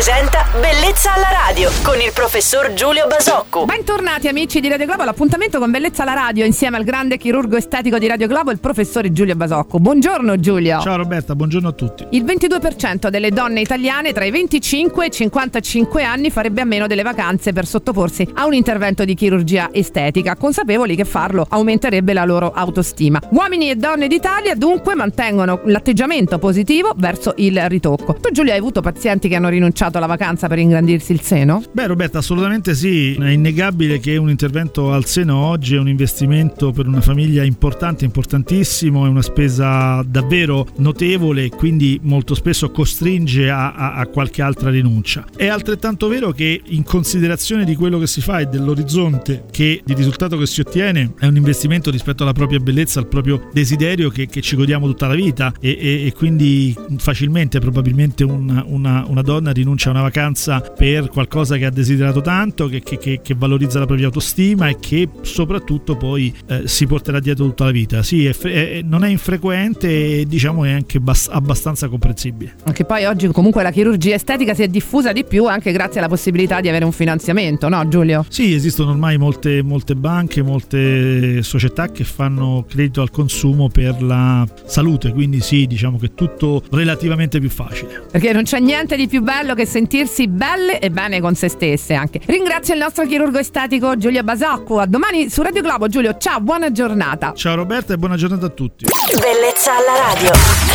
presenta Bellezza alla radio con il professor Giulio Basocco. Bentornati amici di Radio Globo, l'appuntamento con Bellezza alla radio insieme al grande chirurgo estetico di Radio Globo, il professore Giulio Basocco. Buongiorno Giulio. Ciao Roberta, buongiorno a tutti. Il 22% delle donne italiane tra i 25 e i 55 anni farebbe a meno delle vacanze per sottoporsi a un intervento di chirurgia estetica, consapevoli che farlo aumenterebbe la loro autostima. Uomini e donne d'Italia dunque mantengono l'atteggiamento positivo verso il ritocco. Tu Giulio hai avuto pazienti che hanno rinunciato alla vacanza per ingrandirsi il seno? Beh Roberta, assolutamente sì. È innegabile che un intervento al seno oggi è un investimento per una famiglia importante, importantissimo, è una spesa davvero notevole e quindi molto spesso costringe a, a, a qualche altra rinuncia. È altrettanto vero che in considerazione di quello che si fa e dell'orizzonte che di risultato che si ottiene è un investimento rispetto alla propria bellezza, al proprio desiderio che, che ci godiamo tutta la vita e, e, e quindi facilmente probabilmente un, una, una donna rinuncia a una vacanza per qualcosa che ha desiderato tanto, che, che, che valorizza la propria autostima e che soprattutto poi eh, si porterà dietro tutta la vita. Sì, è, è, non è infrequente e diciamo è anche bas- abbastanza comprensibile. Anche poi oggi comunque la chirurgia estetica si è diffusa di più anche grazie alla possibilità di avere un finanziamento, no Giulio? Sì, esistono ormai molte, molte banche, molte società che fanno credito al consumo per la salute, quindi sì, diciamo che è tutto relativamente più facile. Perché non c'è niente di più bello che sentirsi belle e bene con se stesse anche. Ringrazio il nostro chirurgo estetico Giulio Basacco. A domani su Radio Globo. Giulio, ciao, buona giornata. Ciao Roberta e buona giornata a tutti. Bellezza alla radio.